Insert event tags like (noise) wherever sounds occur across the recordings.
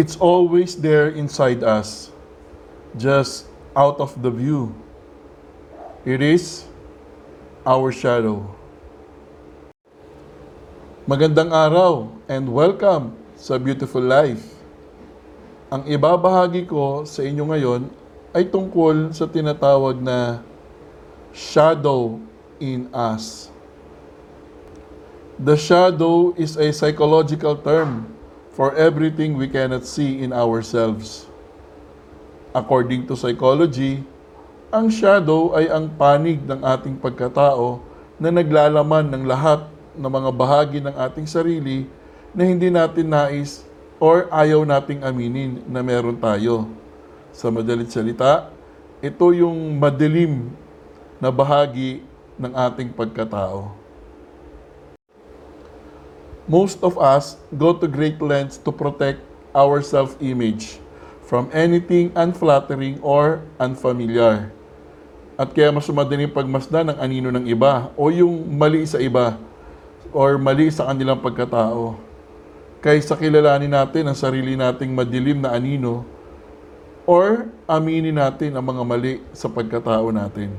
It's always there inside us, just out of the view. It is our shadow. Magandang araw and welcome sa Beautiful Life. Ang ibabahagi ko sa inyo ngayon ay tungkol sa tinatawag na shadow in us. The shadow is a psychological term for everything we cannot see in ourselves. According to psychology, ang shadow ay ang panig ng ating pagkatao na naglalaman ng lahat ng mga bahagi ng ating sarili na hindi natin nais or ayaw nating aminin na meron tayo. Sa madalit salita, ito yung madilim na bahagi ng ating pagkatao. Most of us go to great lengths to protect our self-image from anything unflattering or unfamiliar. At kaya mas madaling pagmasdan ng anino ng iba o yung mali sa iba or mali sa kanilang pagkatao. Kaysa kilalanin natin ang sarili nating madilim na anino or aminin natin ang mga mali sa pagkatao natin.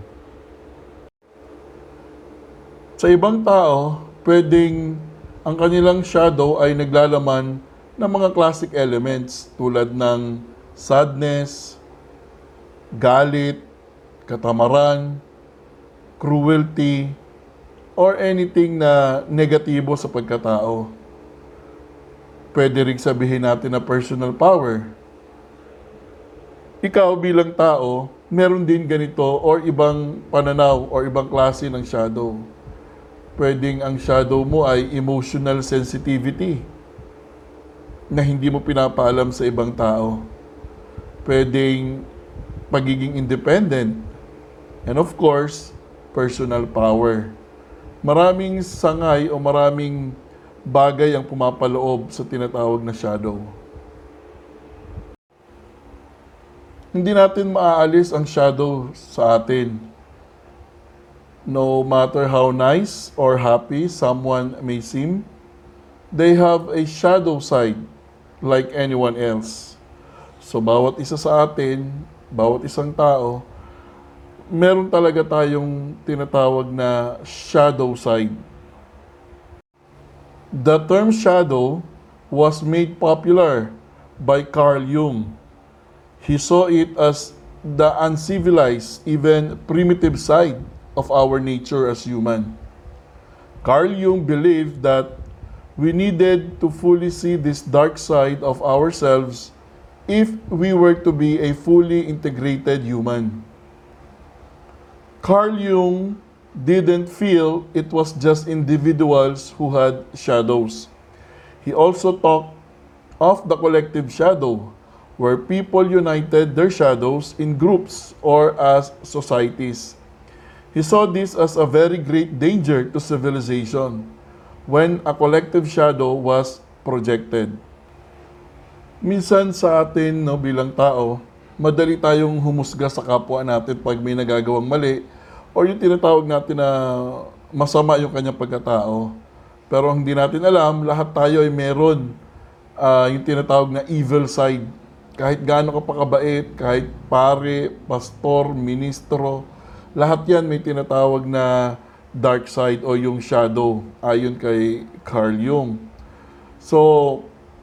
Sa ibang tao, pwedeng ang kanilang shadow ay naglalaman ng mga classic elements tulad ng sadness, galit, katamaran, cruelty, or anything na negatibo sa pagkatao. Pwede rin sabihin natin na personal power. Ikaw bilang tao, meron din ganito or ibang pananaw or ibang klase ng shadow pwedeng ang shadow mo ay emotional sensitivity na hindi mo pinapaalam sa ibang tao. Pwedeng pagiging independent. And of course, personal power. Maraming sangay o maraming bagay ang pumapaloob sa tinatawag na shadow. Hindi natin maaalis ang shadow sa atin no matter how nice or happy someone may seem, they have a shadow side like anyone else. So bawat isa sa atin, bawat isang tao, meron talaga tayong tinatawag na shadow side. The term shadow was made popular by Carl Jung. He saw it as the uncivilized, even primitive side of our nature as human. Carl Jung believed that we needed to fully see this dark side of ourselves if we were to be a fully integrated human. Carl Jung didn't feel it was just individuals who had shadows. He also talked of the collective shadow, where people united their shadows in groups or as societies. He saw this as a very great danger to civilization when a collective shadow was projected. Minsan sa atin no, bilang tao, madali tayong humusga sa kapwa natin pag may nagagawang mali or yung tinatawag natin na masama yung kanyang pagkatao. Pero hindi natin alam, lahat tayo ay meron ah, yung tinatawag na evil side. Kahit gaano ka pa kabait, kahit pare, pastor, ministro, lahat yan may tinatawag na dark side o yung shadow ayon kay Carl Jung. So,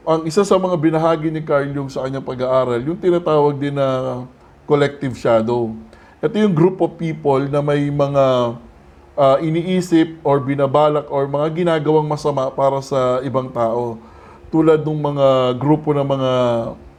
ang isa sa mga binahagi ni Carl Jung sa kanyang pag-aaral, yung tinatawag din na collective shadow. Ito yung group of people na may mga ah, iniisip or binabalak or mga ginagawang masama para sa ibang tao. Tulad ng mga grupo ng mga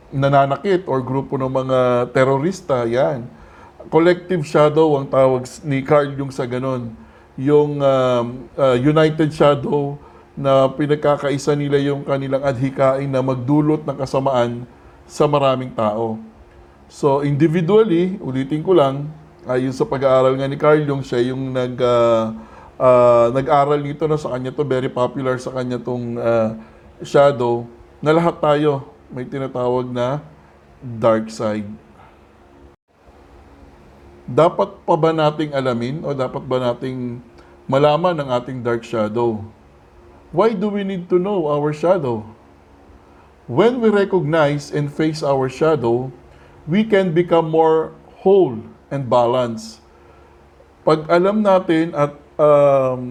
nananakit or grupo ng mga terorista, yan collective shadow ang tawag ni Carl Jung sa ganon. Yung um, uh, united shadow na pinagkakaisa nila yung kanilang adhikain na magdulot ng kasamaan sa maraming tao. So individually, ulitin ko lang, ayon sa pag-aaral nga ni Carl Jung, siya yung nag, uh, uh, nag-aral nito na sa kanya to, very popular sa kanya tong uh, shadow, na lahat tayo may tinatawag na dark side dapat pa ba nating alamin o dapat ba nating malaman ang ating dark shadow? Why do we need to know our shadow? When we recognize and face our shadow, we can become more whole and balanced. Pag alam natin at um,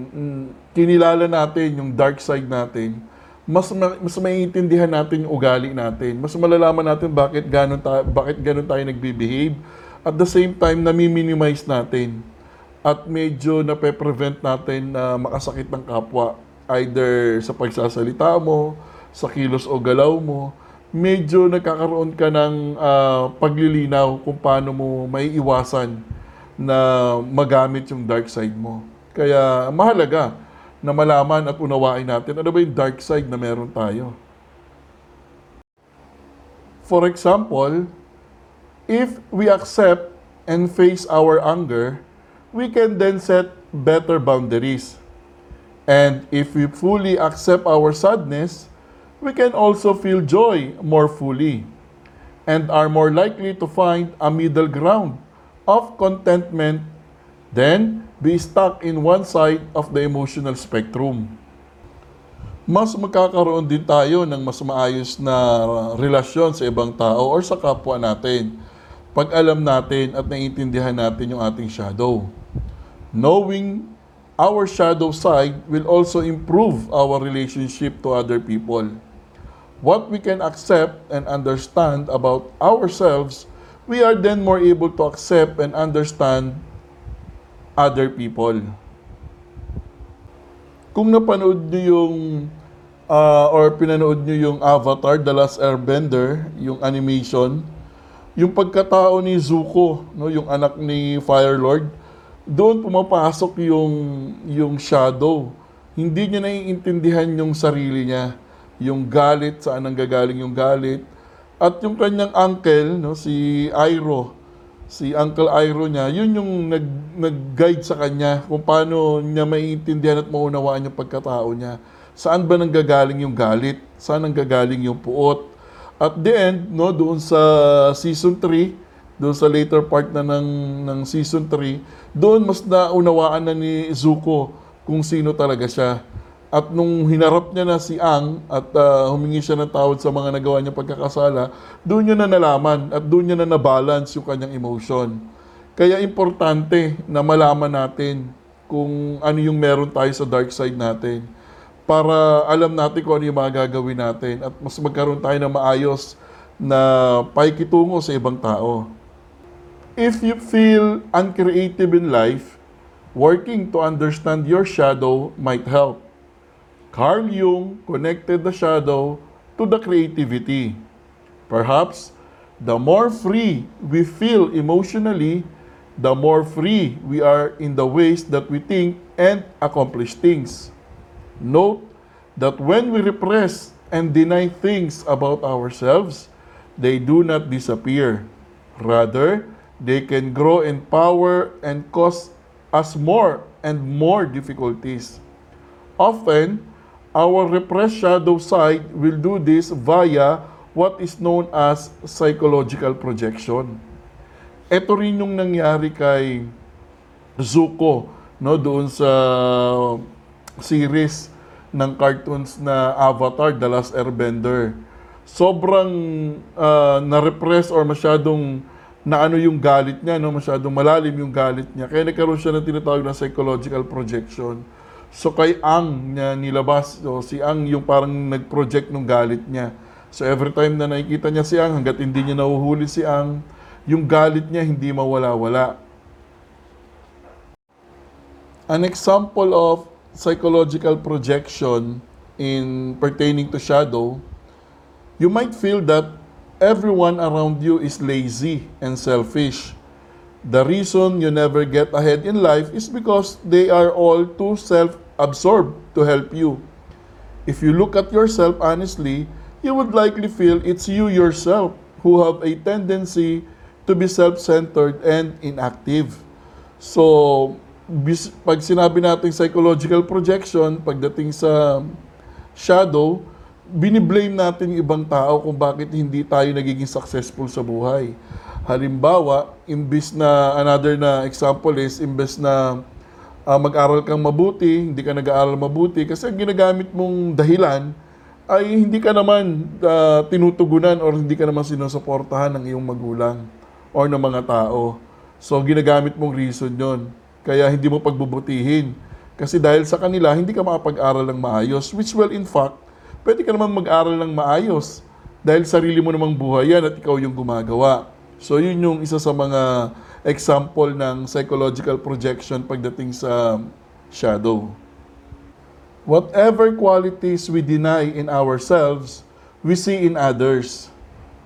kinilala natin yung dark side natin, mas ma- mas maiintindihan natin yung ugali natin. Mas malalaman natin bakit ganun ta- bakit ganun tayo nagbe-behave. At the same time, nami-minimize natin. At medyo nape-prevent natin na makasakit ng kapwa. Either sa pagsasalita mo, sa kilos o galaw mo, medyo nagkakaroon ka ng ah, paglilinaw kung paano mo may iwasan na magamit yung dark side mo. Kaya mahalaga na malaman at unawain natin ano ba yung dark side na meron tayo. For example, if we accept and face our anger, we can then set better boundaries. And if we fully accept our sadness, we can also feel joy more fully and are more likely to find a middle ground of contentment than be stuck in one side of the emotional spectrum. Mas magkakaroon din tayo ng mas maayos na relasyon sa ibang tao or sa kapwa natin pag alam natin at naiintindihan natin yung ating shadow. Knowing our shadow side will also improve our relationship to other people. What we can accept and understand about ourselves, we are then more able to accept and understand other people. Kung napanood nyo yung ah, or pinanood nyo yung Avatar, The Last Airbender, yung animation, yung pagkatao ni Zuko, no, yung anak ni Fire Lord, doon pumapasok yung yung shadow. Hindi niya naiintindihan yung sarili niya, yung galit, saan nanggagaling yung galit. At yung kanyang uncle, no, si Iroh, si Uncle Iroh niya, yun yung nag, nag-guide sa kanya kung paano niya maiintindihan at maunawaan yung pagkatao niya. Saan ba nanggagaling yung galit? Saan nanggagaling yung puot? At the end, no, doon sa season 3, doon sa later part na ng, ng season 3, doon mas naunawaan na ni Zuko kung sino talaga siya. At nung hinarap niya na si Ang at ah, humingi siya ng tawad sa mga nagawa niya pagkakasala, doon niya na nalaman at doon niya na nabalance yung kanyang emotion. Kaya importante na malaman natin kung ano yung meron tayo sa dark side natin para alam natin kung ano yung mga gagawin natin at mas magkaroon tayo ng maayos na paikitungo sa ibang tao. If you feel uncreative in life, working to understand your shadow might help. Carl Jung connected the shadow to the creativity. Perhaps the more free we feel emotionally, the more free we are in the ways that we think and accomplish things. Note that when we repress and deny things about ourselves, they do not disappear. Rather, they can grow in power and cause us more and more difficulties. Often, our repressed shadow side will do this via what is known as psychological projection. Ito rin yung nangyari kay Zuko no doon sa series ng cartoons na Avatar The Last Airbender. Sobrang ah, na-repress or masyadong naano yung galit niya, no? masyadong malalim yung galit niya. Kaya nagkaroon siya ng tinatawag na psychological projection. So kay Ang niya nilabas, so si Ang yung parang nag-project ng galit niya. So every time na nakikita niya si Ang, hanggat hindi niya nahuhuli si Ang, yung galit niya hindi mawala-wala. An example of psychological projection in pertaining to shadow, you might feel that everyone around you is lazy and selfish. The reason you never get ahead in life is because they are all too self-absorbed to help you. If you look at yourself honestly, you would likely feel it's you yourself who have a tendency to be self-centered and inactive. So, bis- pag sinabi natin psychological projection, pagdating sa shadow, biniblame natin yung ibang tao kung bakit hindi tayo nagiging successful sa buhay. Halimbawa, imbis na, another na example is, imbes na ah, mag-aral kang mabuti, hindi ka nag-aaral mabuti, kasi ang ginagamit mong dahilan ay hindi ka naman ah, tinutugunan or hindi ka naman sinusuportahan ng iyong magulang or ng mga tao. So, ginagamit mong reason yon. Kaya hindi mo pagbubutihin. Kasi dahil sa kanila, hindi ka makapag-aral ng maayos. Which well, in fact, pwede ka naman mag-aral ng maayos. Dahil sarili mo namang buhay yan at ikaw yung gumagawa. So, yun yung isa sa mga example ng psychological projection pagdating sa shadow. Whatever qualities we deny in ourselves, we see in others.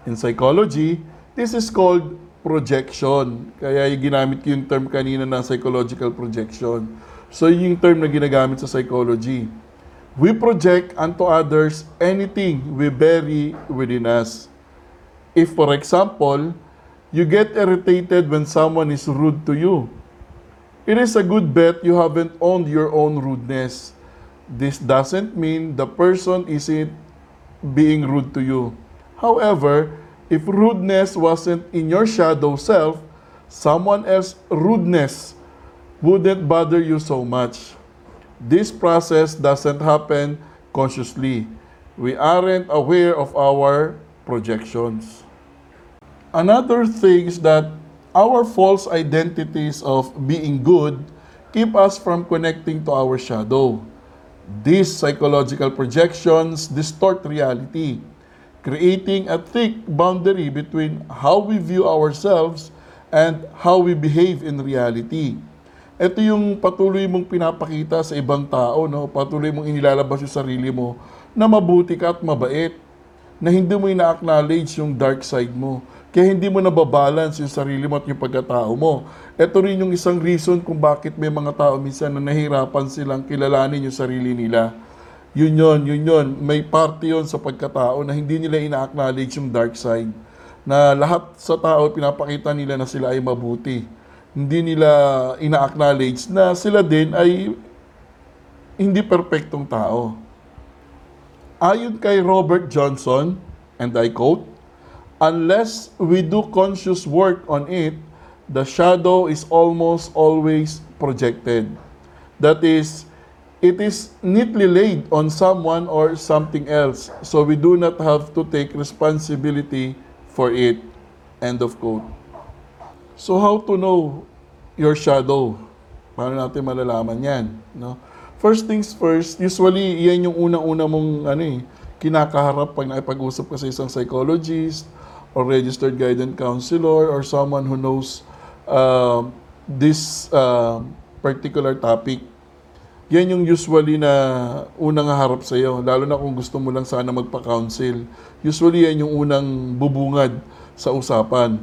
In psychology, this is called projection. Kaya yung ginamit ko yung term kanina na psychological projection. So yun yung term na ginagamit sa psychology. We project unto others anything we bury within us. If, for example, you get irritated when someone is rude to you, it is a good bet you haven't owned your own rudeness. This doesn't mean the person isn't being rude to you. However, if rudeness wasn't in your shadow self, someone else's rudeness wouldn't bother you so much. This process doesn't happen consciously. We aren't aware of our projections. Another thing is that our false identities of being good keep us from connecting to our shadow. These psychological projections distort reality, creating a thick boundary between how we view ourselves and how we behave in reality. Ito yung patuloy mong pinapakita sa ibang tao, no? patuloy mong inilalabas yung sarili mo na mabuti ka at mabait na hindi mo ina-acknowledge yung dark side mo. Kaya hindi mo nababalance yung sarili mo at yung pagkatao mo. Ito rin yung isang reason kung bakit may mga tao minsan na nahirapan silang kilalanin yung sarili nila. Yun yun, yun yun. May party yun sa pagkatao na hindi nila ina-acknowledge yung dark side. Na lahat sa tao pinapakita nila na sila ay mabuti. Hindi nila ina-acknowledge na sila din ay hindi perpektong tao. Ayon kay Robert Johnson, and I quote, Unless we do conscious work on it, the shadow is almost always projected. That is, it is neatly laid on someone or something else, so we do not have to take responsibility for it. End of quote. So how to know your shadow? Paano natin malalaman yan? No? First things first, usually yan yung unang-una mong ano eh, kinakaharap pag nakipag-usap ka sa isang psychologist or registered guidance counselor or someone who knows uh, this uh, particular topic. Yan yung usually na unang haharap sa iyo, lalo na kung gusto mo lang sana magpa-counsel. Usually yan yung unang bubungad sa usapan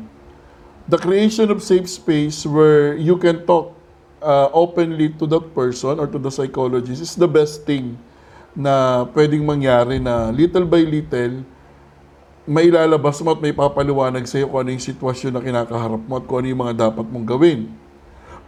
the creation of safe space where you can talk uh, openly to that person or to the psychologist is the best thing na pwedeng mangyari na little by little mailalabas mo at may papaliwanag sa iyo kung ano yung sitwasyon na kinakaharap mo at kung ano yung mga dapat mong gawin.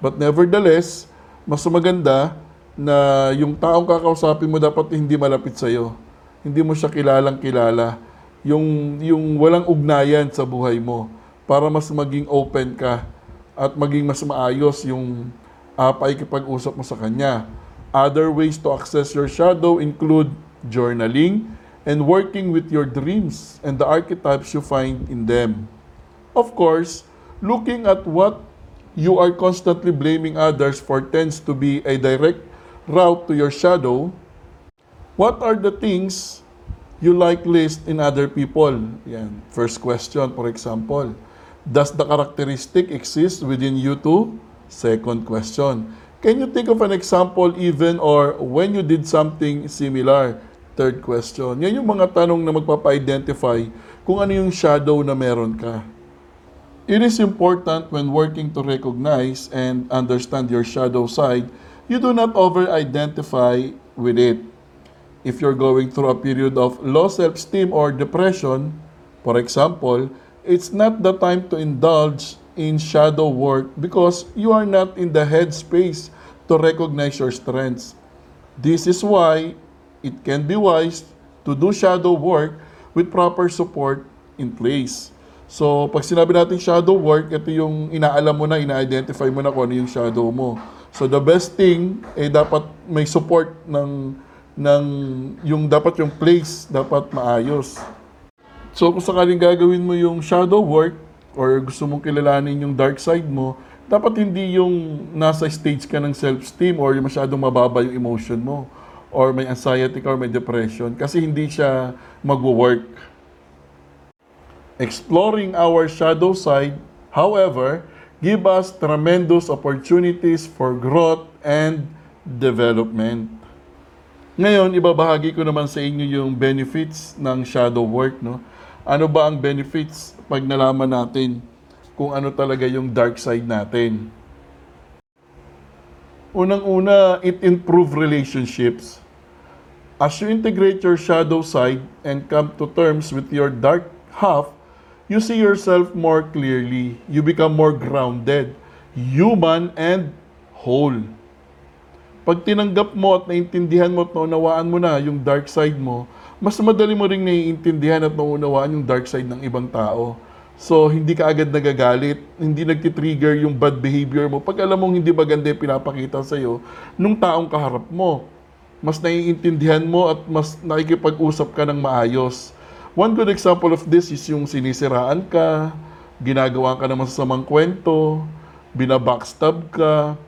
But nevertheless, mas maganda na yung taong kakausapin mo dapat hindi malapit sa iyo. Hindi mo siya kilalang kilala. Yung, yung walang ugnayan sa buhay mo para mas maging open ka at maging mas maayos yung uh, paikipag-usap mo sa kanya. Other ways to access your shadow include journaling and working with your dreams and the archetypes you find in them. Of course, looking at what you are constantly blaming others for tends to be a direct route to your shadow. What are the things you like least in other people? Yan. First question, for example. Does the characteristic exist within you too? Second question. Can you think of an example even or when you did something similar? Third question. Yan yung mga tanong na magpapa-identify kung ano yung shadow na meron ka. It is important when working to recognize and understand your shadow side, you do not over-identify with it. If you're going through a period of low self-esteem or depression, for example, it's not the time to indulge in shadow work because you are not in the headspace to recognize your strengths. This is why it can be wise to do shadow work with proper support in place. So, pag sinabi natin shadow work, ito yung inaalam mo na, ina-identify mo na kung ano yung shadow mo. So, the best thing, eh, dapat may support ng, ng yung dapat yung place dapat maayos. So kung sakaling gagawin mo yung shadow work or gusto mong kilalanin yung dark side mo, dapat hindi yung nasa stage ka ng self-esteem or yung masyadong mababa yung emotion mo or may anxiety ka or may depression kasi hindi siya magwo-work. Exploring our shadow side, however, give us tremendous opportunities for growth and development. Ngayon, ibabahagi ko naman sa inyo yung benefits ng shadow work, no? Ano ba ang benefits pag nalaman natin kung ano talaga yung dark side natin? Unang-una, it improve relationships. As you integrate your shadow side and come to terms with your dark half, you see yourself more clearly. You become more grounded, human, and whole. Pag tinanggap mo at naintindihan mo at naunawaan mo na yung dark side mo, mas madali mo rin naiintindihan at naunawaan yung dark side ng ibang tao. So, hindi ka agad nagagalit, hindi nagtitrigger yung bad behavior mo. Pag alam mong hindi maganda yung pinapakita sa'yo, nung taong kaharap mo, mas naiintindihan mo at mas nakikipag-usap ka ng maayos. One good example of this is yung sinisiraan ka, ginagawa ka ng masasamang kwento, binabackstab ka.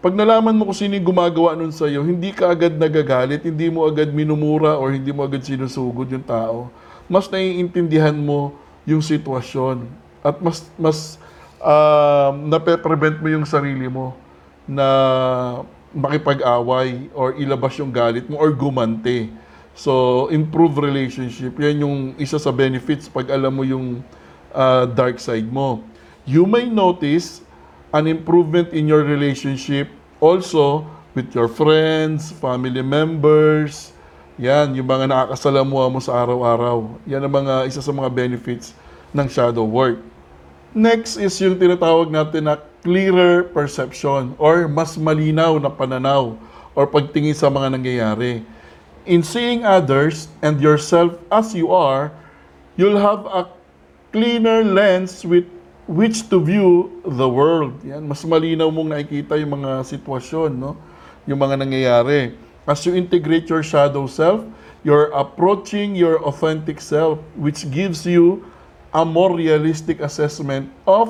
Pag nalaman mo kung sino yung gumagawa nun sa'yo, hindi ka agad nagagalit, hindi mo agad minumura or hindi mo agad sinusugod yung tao. Mas naiintindihan mo yung sitwasyon at mas mas uh, nape-prevent mo yung sarili mo na makipag-away or ilabas yung galit mo or gumante. So, improve relationship. Yan yung isa sa benefits pag alam mo yung uh, dark side mo. You may notice an improvement in your relationship also with your friends, family members. Yan, yung mga nakakasalamuha mo sa araw-araw. Yan ang mga isa sa mga benefits ng shadow work. Next is yung tinatawag natin na clearer perception or mas malinaw na pananaw or pagtingin sa mga nangyayari. In seeing others and yourself as you are, you'll have a cleaner lens with which to view the world. Yan, mas malinaw mong nakikita yung mga sitwasyon, no? Yung mga nangyayari. As you integrate your shadow self, you're approaching your authentic self, which gives you a more realistic assessment of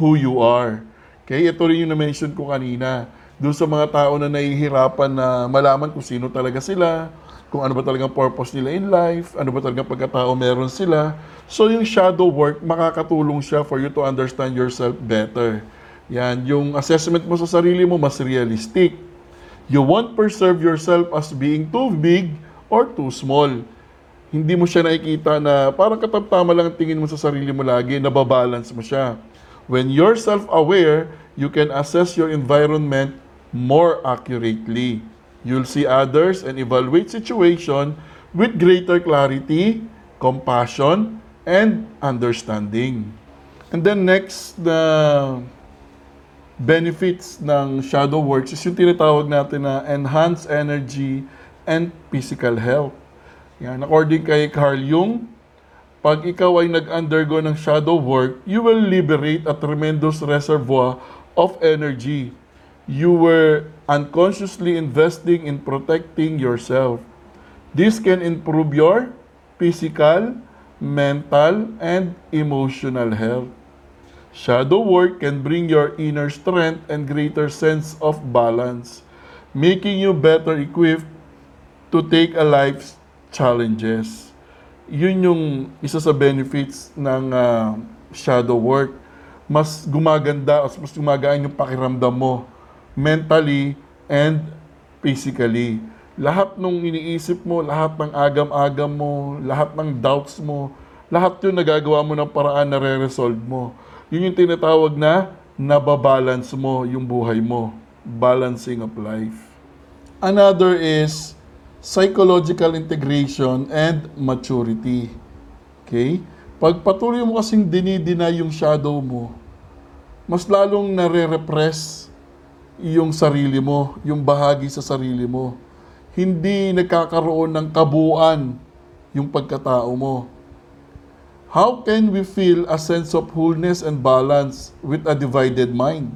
who you are. Okay, ito rin yung na-mention ko kanina. Doon sa mga tao na nahihirapan na malaman kung sino talaga sila, kung ano ba talagang purpose nila in life, ano ba talagang pagkatao meron sila. So yung shadow work, makakatulong siya for you to understand yourself better. Yan, yung assessment mo sa sarili mo mas realistic. You won't perceive yourself as being too big or too small. Hindi mo siya nakikita na parang katamtama lang ang tingin mo sa sarili mo lagi, nababalance mo siya. When you're self-aware, you can assess your environment more accurately. You'll see others and evaluate situation with greater clarity, compassion, and understanding. And then next, the benefits ng shadow works is yung tinatawag natin na enhance energy and physical health. Yan, according kay Carl Jung, pag ikaw ay nag-undergo ng shadow work, you will liberate a tremendous reservoir of energy. You were unconsciously investing in protecting yourself. This can improve your physical, mental, and emotional health. Shadow work can bring your inner strength and greater sense of balance, making you better equipped to take a life's challenges. Yun yung isa sa benefits ng uh, shadow work. Mas gumaganda, mas gumagaan yung pakiramdam mo mentally and physically. Lahat nung iniisip mo, lahat ng agam-agam mo, lahat ng doubts mo, lahat yun nagagawa mo ng paraan na re-resolve mo. Yun yung tinatawag na nababalance mo yung buhay mo. Balancing of life. Another is psychological integration and maturity. Okay? Pag patuloy mo kasing dinidina yung shadow mo, mas lalong nare-repress yung sarili mo, yung bahagi sa sarili mo. Hindi nagkakaroon ng kabuuan yung pagkatao mo. How can we feel a sense of wholeness and balance with a divided mind?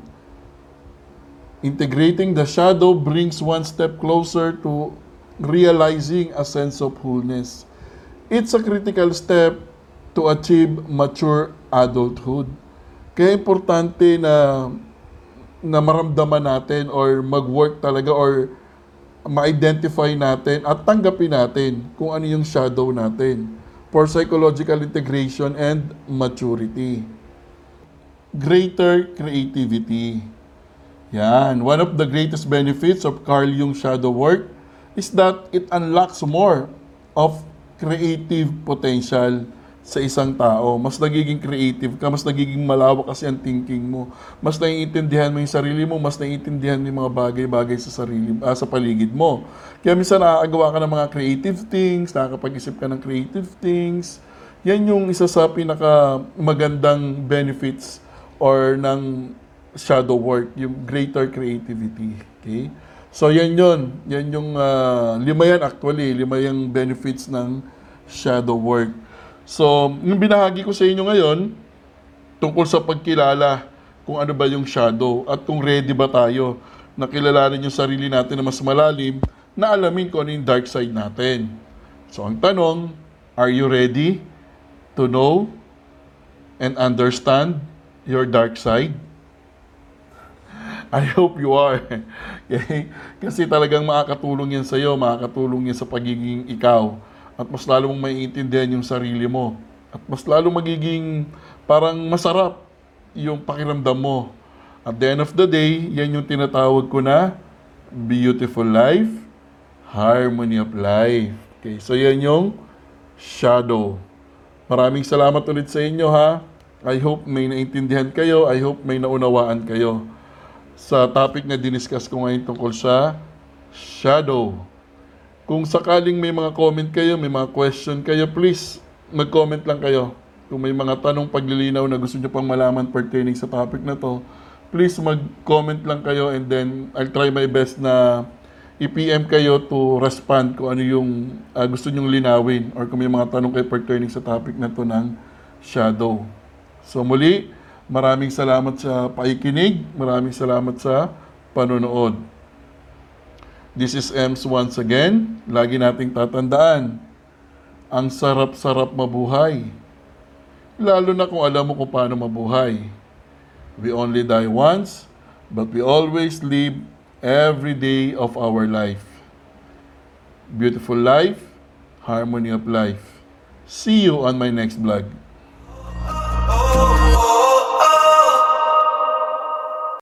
Integrating the shadow brings one step closer to realizing a sense of wholeness. It's a critical step to achieve mature adulthood. Kaya importante na na maramdaman natin or mag-work talaga or ma-identify natin at tanggapin natin kung ano yung shadow natin for psychological integration and maturity. Greater creativity. Yan. One of the greatest benefits of Carl Jung shadow work is that it unlocks more of creative potential sa isang tao. Mas nagiging creative ka, mas nagiging malawak kasi ang thinking mo. Mas naiintindihan mo yung sarili mo, mas naiintindihan mo yung mga bagay-bagay sa sarili ah, sa paligid mo. Kaya minsan nakakagawa ka ng mga creative things, nakakapag-isip ka ng creative things. Yan yung isa sa pinaka magandang benefits or ng shadow work, yung greater creativity. Okay? So yan yun. Yan yung ah, lima yan actually, lima yung benefits ng shadow work. So, yung binahagi ko sa inyo ngayon, tungkol sa pagkilala kung ano ba yung shadow at kung ready ba tayo na kilalanin yung sarili natin na mas malalim na alamin kung ano yung dark side natin. So, ang tanong, are you ready to know and understand your dark side? (laughs) I hope you are. (laughs) Okay? Kasi talagang makakatulong yan sa'yo, makakatulong yan sa pagiging ikaw. At mas lalo mong maiintindihan yung sarili mo. At mas lalo magiging parang masarap yung pakiramdam mo. At the end of the day, yan yung tinatawag ko na beautiful life, harmony of life. Okay, so yan yung shadow. Maraming salamat ulit sa inyo ha. I hope may naintindihan kayo. I hope may naunawaan kayo sa topic na diniscuss ko ngayon tungkol sa shadow. Kung sakaling may mga comment kayo, may mga question kayo, please mag-comment lang kayo. Kung may mga tanong paglilinaw na gusto nyo pang malaman pertaining sa topic na to, please mag-comment lang kayo and then I'll try my best na i-PM kayo to respond kung ano yung ah, gusto nyong linawin or kung may mga tanong kayo pertaining sa topic na to ng shadow. So muli, maraming salamat sa paikinig, maraming salamat sa panonood. This is Ems once again. Lagi nating tatandaan, ang sarap-sarap mabuhay. Lalo na kung alam mo kung paano mabuhay. We only die once, but we always live every day of our life. Beautiful life, harmony of life. See you on my next vlog.